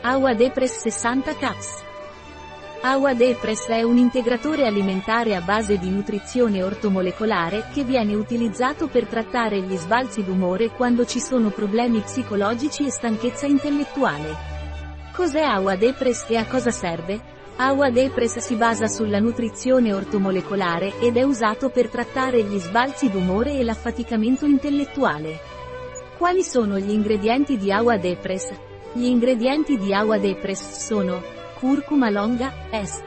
Agua Depress 60 Caps. Agua Depress è un integratore alimentare a base di nutrizione ortomolecolare che viene utilizzato per trattare gli sbalzi d'umore quando ci sono problemi psicologici e stanchezza intellettuale. Cos'è Agua Depress e a cosa serve? Agua Depress si basa sulla nutrizione ortomolecolare ed è usato per trattare gli sbalzi d'umore e l'affaticamento intellettuale. Quali sono gli ingredienti di Agua Depress? Gli ingredienti di Agua Depress sono Curcuma longa, est.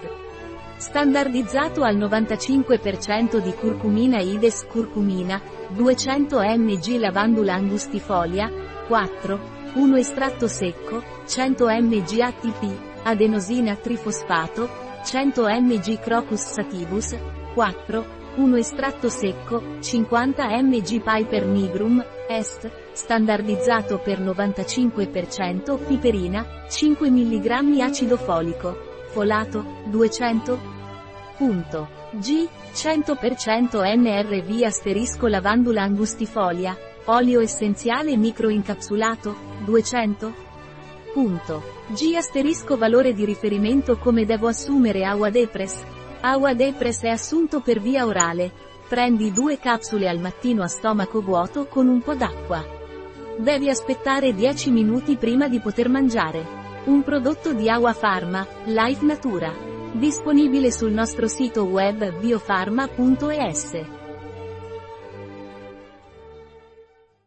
Standardizzato al 95% di curcumina Ides curcumina, 200 mg lavandula angustifolia, 4, 1 estratto secco, 100 mg ATP, adenosina trifosfato, 100 mg Crocus sativus, 4, 1 estratto secco, 50 mg Piper nigrum, est, standardizzato per 95% piperina, 5 mg acido folico, folato, 200. Punto. G, 100% NRV asterisco lavandula angustifolia, olio essenziale microincapsulato, 200. Punto. G asterisco valore di riferimento come devo assumere Agua Depress. Agua Depress è assunto per via orale. Prendi due capsule al mattino a stomaco vuoto con un po' d'acqua. Devi aspettare 10 minuti prima di poter mangiare. Un prodotto di Agua Pharma, Life Natura. Disponibile sul nostro sito web biofarma.es.